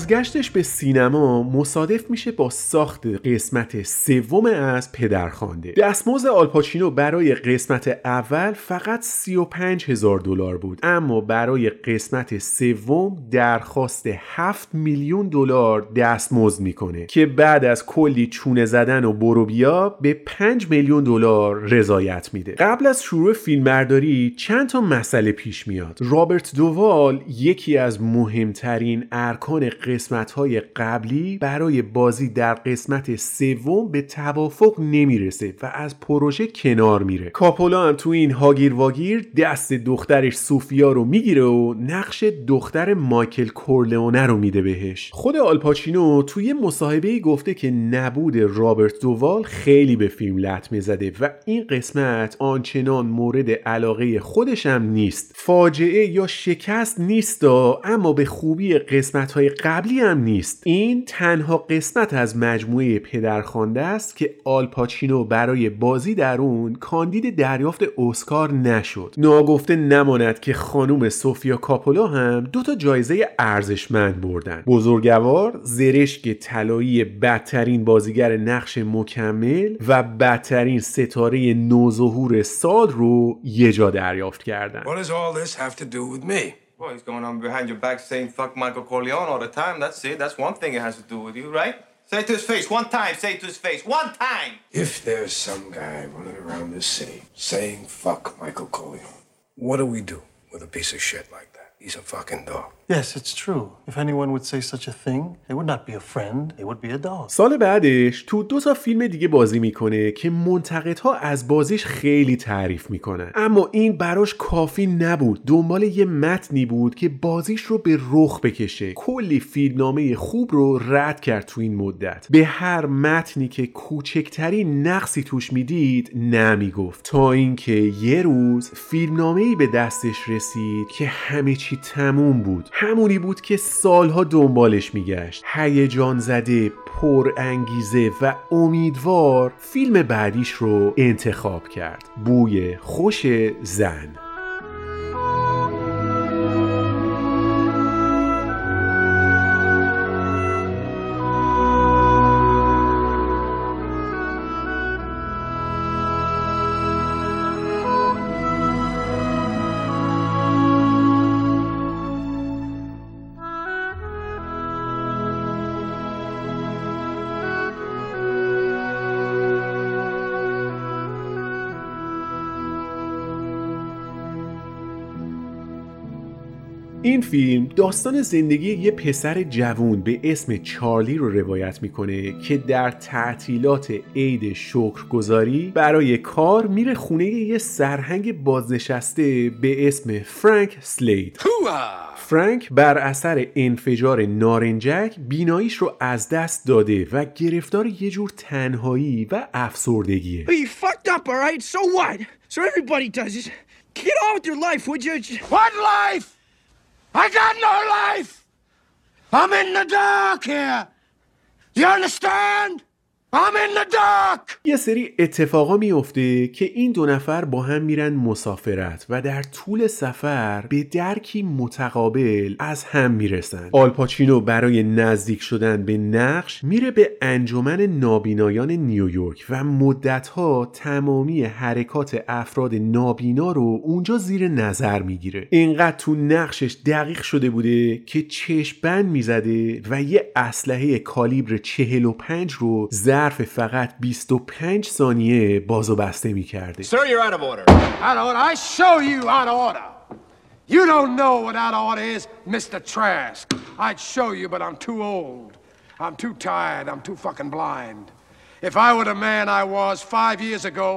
بازگشتش به سینما مصادف میشه با ساخت قسمت سوم از پدرخوانده. دستمزد آلپاچینو برای قسمت اول فقط 35 هزار دلار بود اما برای قسمت سوم درخواست 7 میلیون دلار دستمزد می‌کنه که بعد از کلی چونه زدن و برو بیا به 5 میلیون دلار رضایت میده. قبل از شروع فیلمبرداری چند تا مسئله پیش میاد. رابرت دووال یکی از مهمترین ارکان قسمت های قبلی برای بازی در قسمت سوم به توافق نمی‌رسه و از پروژه کنار میره. کاپولا هم تو این هاگیر واگیر دست دخترش سوفیا رو می‌گیره و نقش دختر مایکل کورلئونه رو میده بهش. خود آلپاچینو توی مصاحبه گفته که نبود رابرت دووال خیلی به فیلم لطمه زده و این قسمت آنچنان مورد علاقه خودش هم نیست. فاجعه یا شکست نیست اما به خوبی قسمت های قبلی هم نیست. این تنها قسمت از مجموعه پدرخوانده است که آلپاچینو برای بازی در اون کاندید دریافت اسکار نشد. ناگفته نماند که خانم سوفیا کاپولا هم دو تا جایزه ارزشمند بردن. بزرگوار زرشک طلایی بدترین بازیگر نقش مکمل و بدترین ستاره نوظهور سال رو یه جا دریافت کردن? Well, he's going on behind your back saying fuck Michael Corleone all the time. That's it. That's one thing it has to do with you, right? Say it to his face. One time. Say it to his face. One time. If there's some guy running around this city saying fuck Michael Corleone, what do we do with a piece of shit like that? He's a fucking dog. Yes, it's true. If anyone would say such a thing, it would not be a friend, it would be a dog. سال بعدش تو دو تا فیلم دیگه بازی می‌کنه که منتقدها از بازیش خیلی تعریف می‌کنن. اما این براش کافی نبود. دنبال یه متنی بود که بازیش رو به رخ بکشه. کلی فیلمنامه خوب رو رد کرد تو این مدت. به هر متنی که کوچکترین نقصی توش می‌دید نمی‌گفت. تا اینکه یه روز فیلمنامه ای به دستش رسید که همه چی تموم بود. همونی بود که سالها دنبالش میگشت. هیجان زده پر انگیزه و امیدوار فیلم بعدیش رو انتخاب کرد. بوی خوش زن. این فیلم داستان زندگی یه پسر جوون به اسم چارلی رو روایت می‌کنه که در تعطیلات عید شکرگزاری برای کار میره خونه یه سرهنگ بازنشسته به اسم فرانک سلید فرانک بر اثر انفجار نارنجک بیناییش رو از دست داده و گرفتار یه جور تنهایی و افسردگیه? So what? So everybody does it. Get on with your life, would you? What life? I got no life! I'm in the dark here! You understand? I'm in the dark! یه سری اتفاقا میفته که این دو نفر با هم میرن مسافرت و در طول سفر به درکی متقابل از هم می‌رسن آلپاچینو برای نزدیک شدن به نقش میره به انجمن نابینایان نیویورک و مدتها تمامی حرکات افراد نابینا رو اونجا زیر نظر می‌گیره اینقدر تو نقشش دقیق شده بوده که چشم بند می‌زده و یه اسلحه کالیبر 45 رو زد ظرف فقط 25 ثانیه باز و بسته می کرده. Sir, you're out of order. Out of order? I show you out of order. You don't know what out of order is, Mr. Trask. I'd show you, but I'm too old. I'm too tired. I'm too fucking blind. If I were the man I was five years ago,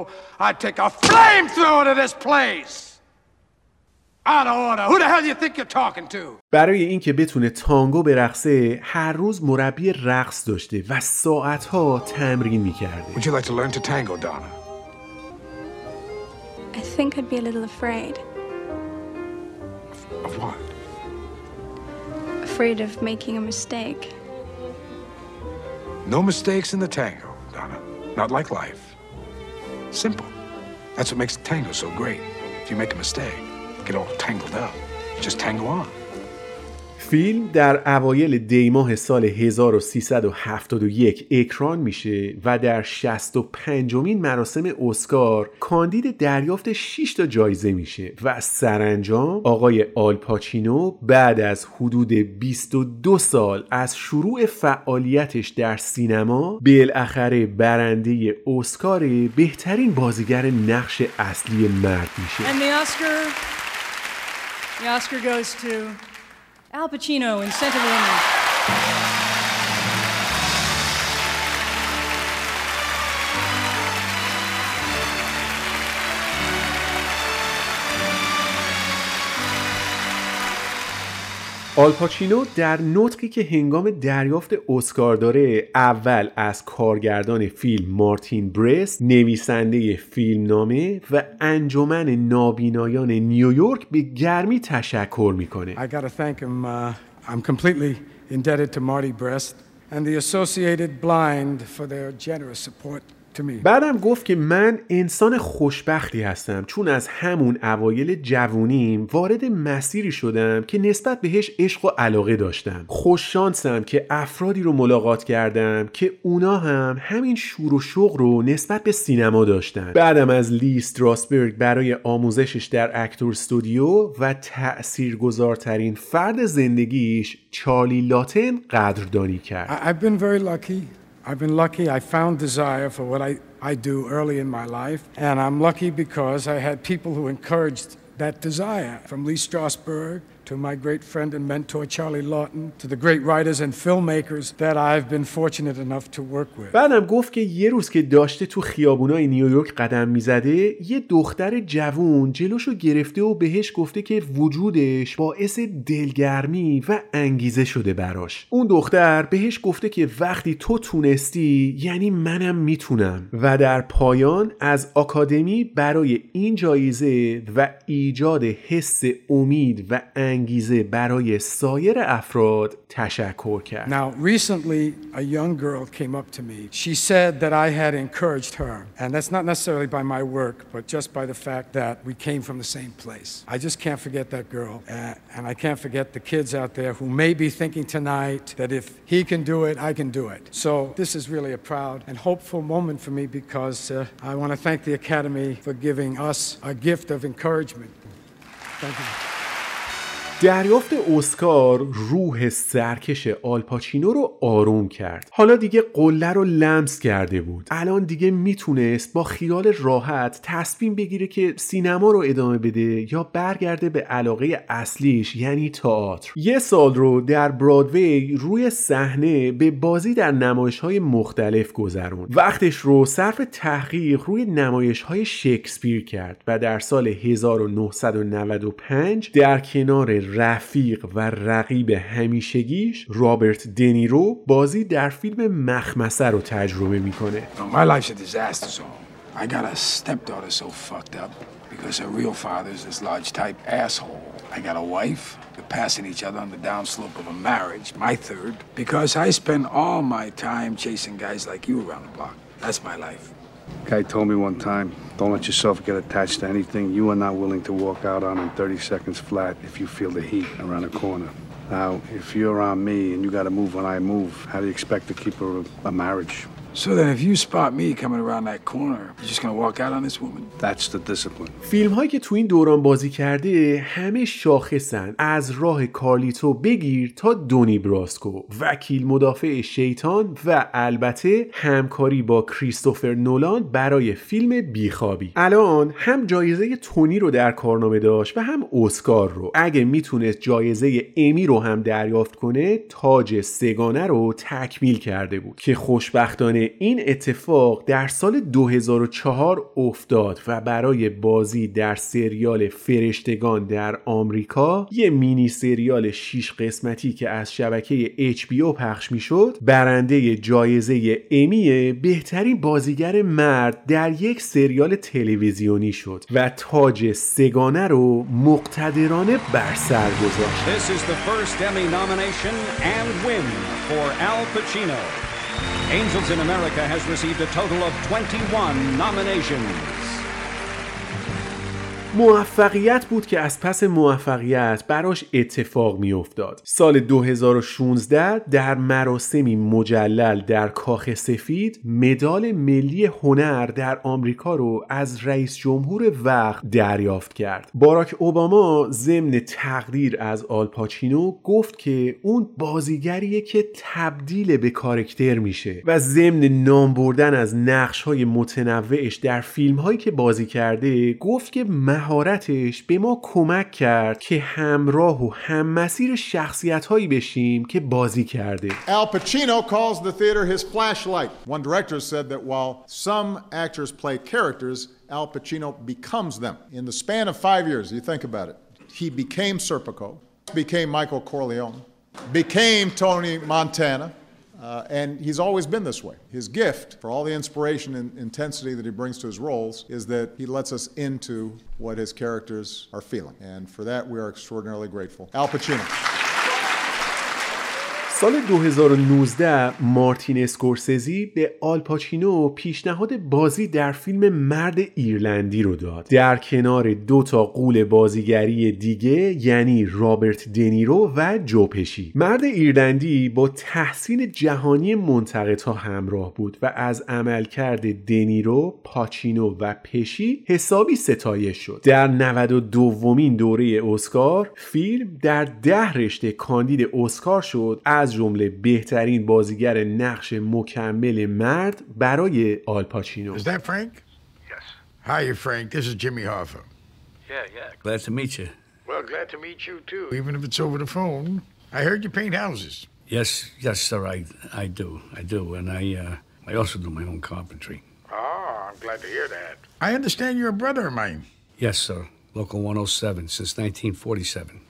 I'd take a flamethrower to this place. برای اینکه بتونه تانگو برقصه هر روز مربی رقص داشته و ساعتها تمرین میکرده. Would you like to learn to tango, Donna? I think I'd be a little afraid. Of what? Afraid of making a mistake. No mistakes in the tango, Donna. Not like life. Simple. That's what makes the tango so great. If you make a mistake, get all tangled up. Just tango on. فیلم در اوایل دیماه سال 1371 اکران میشه و در 65 مین مراسم اسکار کاندید دریافت 6 تا جایزه میشه و سرانجام آقای آلپاچینو بعد از حدود 22 سال از شروع فعالیتش در سینما بالاخره برنده اسکار بهترین بازیگر نقش اصلی مرد میشه And the Oscar, the Oscar goes to Al Pacino in Scent of Woman. آلپاچینو در نطقی که هنگام دریافت اسکار داره اول از کارگردان فیلم مارتین برست نویسنده فیلمنامه و انجمن نابینایان نیویورک به گرمی تشکر می‌کنه I. بعدم گفت که من انسان خوشبختی هستم چون از همون اوایل جوونیم وارد مسیری شدم که نسبت بهش عشق و علاقه داشتم. خوششانسم که افرادی رو ملاقات کردم که اونا هم همین شور و شوق رو نسبت به سینما داشتن. بعدم از لی استراسبرگ برای آموزشش در اکتور استودیو و تأثیرگذارترین فرد زندگیش چارلی لاتن قدردانی کرد. I've been very lucky. I've been lucky. I found desire for what I, I do early in my life. And I'm lucky because I had people who encouraged that desire, from Lee Strasberg to my great friend and mentor Charlie Lawton, to the great writers and filmmakers that I've been fortunate enough to work with. بعدم گفت که یه روز که داشته تو خیابونای نیویورک قدم می‌زده یه دختر جوون جلوشو گرفته و بهش گفته که وجودش باعث دلگرمی و انگیزه شده براش اون دختر بهش گفته که وقتی تو تونستی یعنی منم می‌تونم و در پایان از آکادمی برای این جایزه و ایجاد حس امید و انگیزه برای سایر افراد تشکر کرد Now, recently, a young girl came up to me. She said that I had encouraged her. And that's not necessarily by my work, but just by the fact that we came from the same place. I just can't forget that girl. Uh, and I can't forget the kids out there who may be thinking tonight that if he can do it, I can do it. So, this is really a proud and hopeful moment for me because uh, I want to thank the Academy for giving us a gift of encouragement. Thank you. دریافت اسکار روح سرکش آلپاچینو رو آروم کرد. حالا دیگه قله رو لمس کرده بود. الان دیگه می‌تونست با خیال راحت تصمیم بگیره که سینما رو ادامه بده یا برگرده به علاقه اصلیش یعنی تئاتر. یه سال رو در برادوی روی صحنه به بازی در نمایش های مختلف گذروند. وقتش رو صرف تحقیق روی نمایش های شکسپیر کرد و در سال 1995 در کنار رفیق و رقیب همیشگیش رابرت دنیرو بازی در فیلم مخمسه رو تجربه می‌کنه my life's a disaster zone. I got a stepdaughter so fucked up because her real father's this large type asshole. I got a wife. We're passing each other on the downslope of a marriage, my third, because I spend all my time chasing guys like you around the block. That's my life. Guy told me one time, don't let yourself get attached to anything you are not willing to walk out on in 30 seconds flat if you feel the heat around the corner. Now, if you're on me and you gotta move when I move, how do you expect to keep a, a marriage? So then, if you spot me coming around that corner, you're just gonna walk out on this woman? That's the discipline. فیلم هایی که تو این دوران بازی کرده همه شاخصن. از راه کارلیتو بگیر تا دونی براسکو. وکیل مدافع شیطان و البته همکاری با کریستوفر نولان برای فیلم بیخوابی. الان هم جایزه تونی رو در کارنامه داشت و هم اسکار رو. اگه می‌تونست جایزه امی رو هم دریافت کنه تاج سگانه رو تکمیل کرده بود. که خوشبختانه این اتفاق در سال 2004 افتاد و برای بازی در سریال فرشتگان در آمریکا یه مینی سریال 6 قسمتی که از شبکه HBO پخش می‌شد برنده جایزه امی بهترین بازیگر مرد در یک سریال تلویزیونی شد و تاج سگانه رو مقتدرانه بر سر گذاشت This is the first Emmy nomination and win for Al Pacino. Angels in America has received a total of 21 nominations. موفقیت بود که از پس موفقیت براش اتفاق می افتاد. سال 2016 در مراسمی مجلل در کاخ سفید مدال ملی هنر در آمریکا رو از رئیس جمهور وقت دریافت کرد. باراک اوباما ضمن تقدیر از آلپاچینو گفت که اون بازیگریه که تبدیل به کارکتر میشه و ضمن نام بردن از نقش های متنوعش در فیلم هایی که بازی کرده گفت که مهارتش به ما کمک کرد که همراه و هم مسیر شخصیت هایی بشیم که بازی کرده Al Pacino calls the theater his flashlight. One director said that while some actors play characters, Al Pacino becomes them. In the span of five years, you think about it, he became Serpico, became Michael Corleone, became Tony Montana. Uh, and he's always been this way. His gift, for all the inspiration and intensity that he brings to his roles, is that he lets us into what his characters are feeling. And for that, we are extraordinarily grateful. Al Pacino. سال 2019 مارتین اسکورسیزی به آل پاچینو پیشنهاد بازی در فیلم مرد ایرلندی رو داد. در کنار دو تا غول بازیگری دیگه یعنی رابرت دنیرو و جو پشی مرد ایرلندی با تحسین جهانی منتقدها همراه بود و از عملکرد دنیرو پاچینو و پشی حسابی ستایش شد. در 92 دومین دوره اسکار فیلم در ده رشته کاندید اسکار شد. از جمله بهترین بازیگر نقش مکمل مرد برای آلپاچینو Is that Frank? Yes. Hi, Frank. This is Jimmy Hoffa. Yeah, yeah. Glad to meet you. Well, glad to meet you too, even if it's over the phone. I heard you paint houses. Yes, yes, sir. I, I do, I do, and I, uh, I also do my own carpentry. Oh, I'm glad to hear that. I understand you're a brother of mine. Yes, sir. Local 107 since 1947.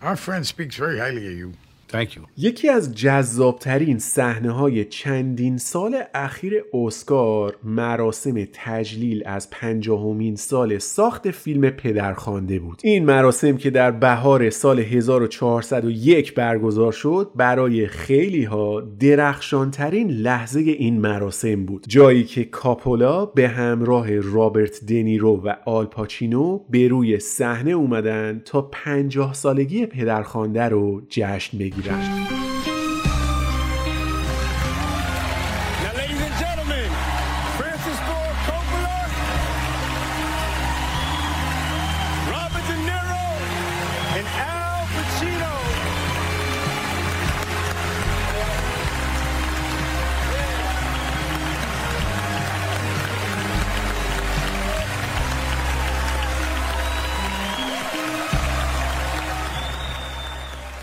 Our friend speaks very highly of you. Thank you. یکی از جذابترین صحنه های چندین سال اخیر اسکار مراسم تجلیل از پنجاهمین سال ساخت فیلم پدرخوانده بود. این مراسم که در بهار سال 1401 برگزار شد برای خیلی ها درخشانترین لحظه این مراسم بود. جایی که کاپولا به همراه رابرت دنیرو و آلپاچینو به روی صحنه اومدن تا پنجاه سالگی پدرخوانده رو جشن بگیرن. Buďášť.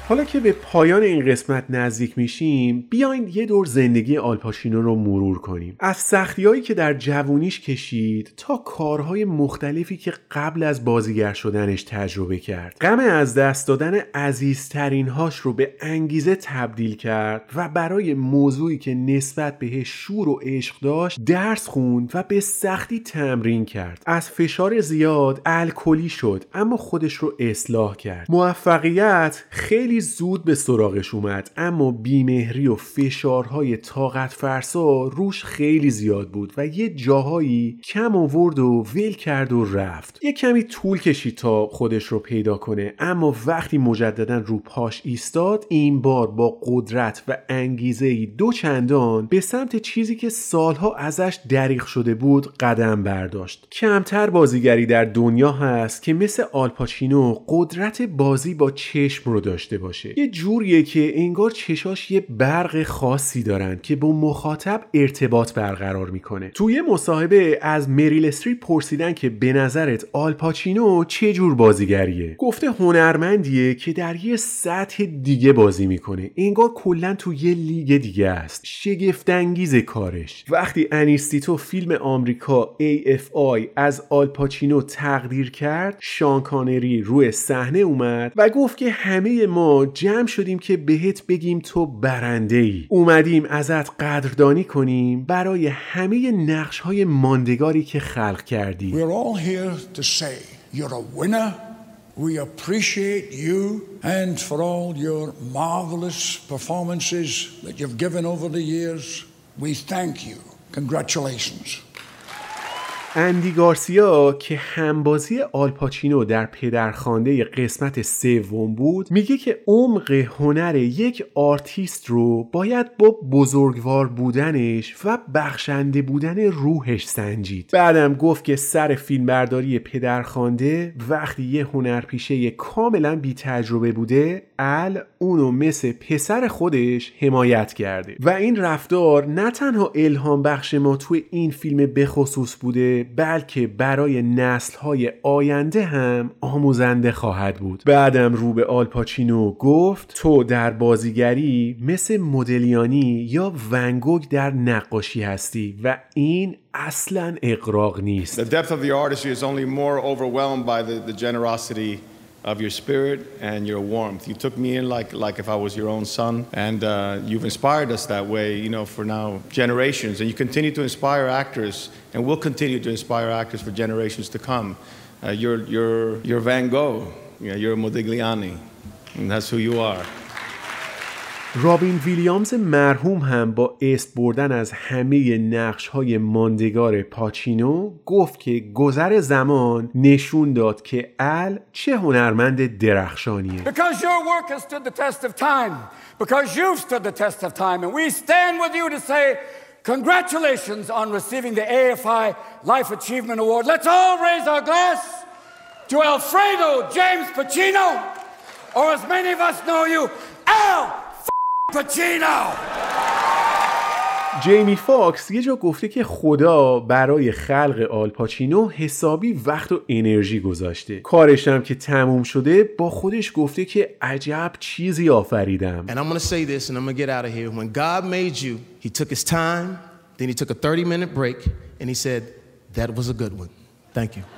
حالا که به پایان این قسمت نزدیک میشیم بیاین یه دور زندگی آلپاشینو رو مرور کنیم. از سختی هایی که در جوونیش کشید تا کارهای مختلفی که قبل از بازیگر شدنش تجربه کرد. غم از دست دادن عزیزترین هاش رو به انگیزه تبدیل کرد و برای موضوعی که نسبت به شور و عشق داشت درس خوند و به سختی تمرین کرد. از فشار زیاد الکلی شد اما خودش رو اصلاح کرد. موفقیت خیلی خیلی زود به سراغش اومد اما بیمهری و فشارهای طاقت فرسا روش خیلی زیاد بود و یه جاهایی کم آورد و ول کرد و رفت. یه کمی طول کشید تا خودش رو پیدا کنه اما وقتی مجددا رو پاش ایستاد این بار با قدرت و انگیزه دو چندان به سمت چیزی که سالها ازش دریغ شده بود قدم برداشت. کمتر بازیگری در دنیا هست که مثل آلپاچینو قدرت بازی با چشم رو داشته یه جوریه که انگار چشاش یه برق خاصی دارن که با مخاطب ارتباط برقرار می‌کنه. توی مصاحبه از مریل استریپ پرسیدن که به نظرت آلپاچینو چه جور بازیگریه؟ گفته هنرمندیه که در یه سطح دیگه بازی می‌کنه. انگار کلا تو یه لیگ دیگه است. شگفتانگیز کارش. وقتی انیستیتو فیلم آمریکا AFI از آلپاچینو تقدیر کرد شان کانری روی صحنه اومد و گفت که همه ما جمع شدیم که بهت بگیم تو برنده ای اومدیم ازت قدردانی کنیم برای همه نقش های ماندگاری که خلق کردی We're all here to say you're a winner. We appreciate you and for all your marvelous performances that you've given over the years. We thank you. Congratulations. اندی گارسیا که همبازی آل پاچینو در پدرخوانده قسمت سوم بود میگه که عمق هنر یک آرتیست رو باید با بزرگوار بودنش و بخشنده بودن روحش سنجید. بعدم گفت که سر فیلمبرداری پدرخوانده وقتی یه هنرپیشه کاملا بی تجربه بوده ال اونو مثل پسر خودش حمایت کرده. و این رفتار نه تنها الهام بخش ما توی این فیلم بخصوص بوده بلکه برای نسلهای آینده هم آموزنده خواهد بود. بعدم رو به آل پاچینو گفت تو در بازیگری مثل مدلیانی یا ونگوگ در نقاشی هستی و این اصلا اقراق نیست. The depth of the artistry is only more overwhelmed by the, the generosity of your spirit and your warmth. You took me in like, like if I was your own son, and uh, you've inspired us that way, you know, for now generations. And you continue to inspire actors, and will continue to inspire actors for generations to come. Uh, you're, you're, you're Van Gogh, you know, you're Modigliani, and that's who you are. رابین ویلیامز مرحوم هم با اسم بردن از همه نقش های ماندگار پاچینو گفت که گذر زمان نشون داد که ال چه هنرمند درخشانیه Because your work has stood the test of time. Because you've stood the test of time. And we stand with you to say, congratulations on receiving the AFI Life Achievement Award. Let's all raise our glass to Alfredo James Pacino, or as many of us know you, Al. جیمی فاکس یه جا گفته که خدا برای خلق آلپاچینو حسابی وقت و انرژی گذاشته کارش هم که تموم شده با خودش گفته که عجب چیزی آفریدم And I'm going to say this and I'm going to get out of here. When God made you, He took His time, then He took a 30 minute break, and He said, That was a good one. Thank you.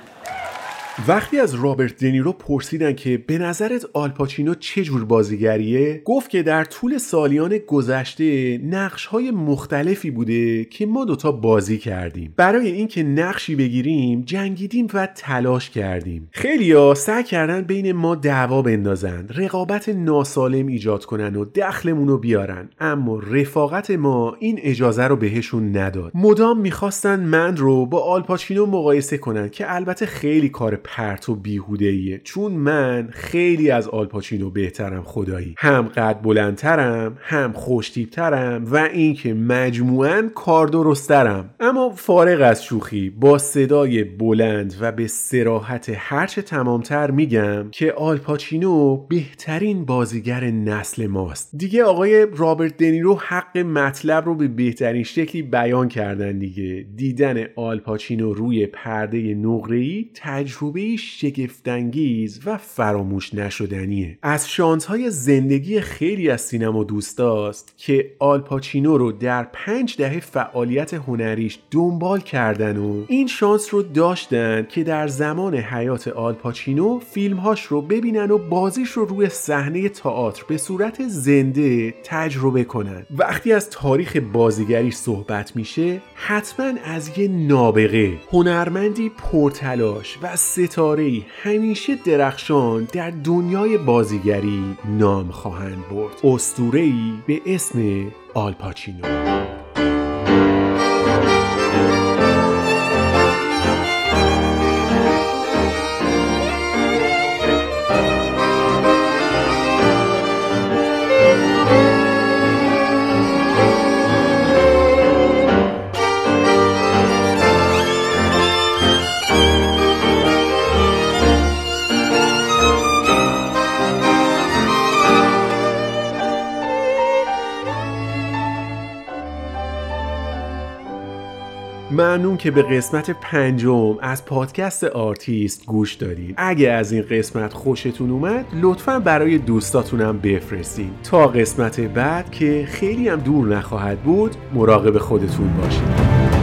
وقتی از رابرت دنیرو پرسیدن که به نظرت آلپاچینو چه جور بازیگریه گفت که در طول سالیان گذشته نقش های مختلفی بوده که ما دوتا بازی کردیم. برای اینکه نقشی بگیریم جنگیدیم و تلاش کردیم. خیلیا سعی کردن بین ما دعوا بندازن رقابت ناسالم ایجاد کنن و دخلمون رو بیارن. اما رفاقت ما این اجازه رو بهشون نداد. مدام می‌خواستن من رو با آلپاچینو مقایسه کنن که البته خیلی کار پرت و بیهوده چون من خیلی از آلپاچینو بهترم خدایی. هم قد بلندترم هم خوشتیبترم و اینکه مجموعا کار درسترم اما فارغ از شوخی با صدای بلند و به سراحت هرچه تمامتر میگم که آلپاچینو بهترین بازیگر نسل ماست. دیگه آقای رابرت دنیرو حق مطلب رو به بهترین شکلی بیان کردن دیگه. دیدن آلپاچینو روی پرده نقره‌ای تجربه شگفتانگیز و فراموش نشدنیه. از شانسهای زندگی خیلی از سینما دوستاست که آلپاچینو رو در پنج دهه فعالیت هنریش دنبال کردن و این شانس رو داشتن که در زمان حیات آلپاچینو فیلمهاش رو ببینن و بازیش رو روی صحنه تئاتر به صورت زنده تجربه کنن. وقتی از تاریخ بازیگری صحبت میشه حتما از یه نابغه. هنرمندی پرتلاش و سه ستاره همیشه درخشان در دنیای بازیگری نام خواهند برد. استوره به اسم آلپاچینو که به قسمت پنجم از پادکست آرتیست گوش دارید اگه از این قسمت خوشتون اومد لطفا برای دوستاتونم بفرستین. تا قسمت بعد که خیلی هم دور نخواهد بود مراقب خودتون باشید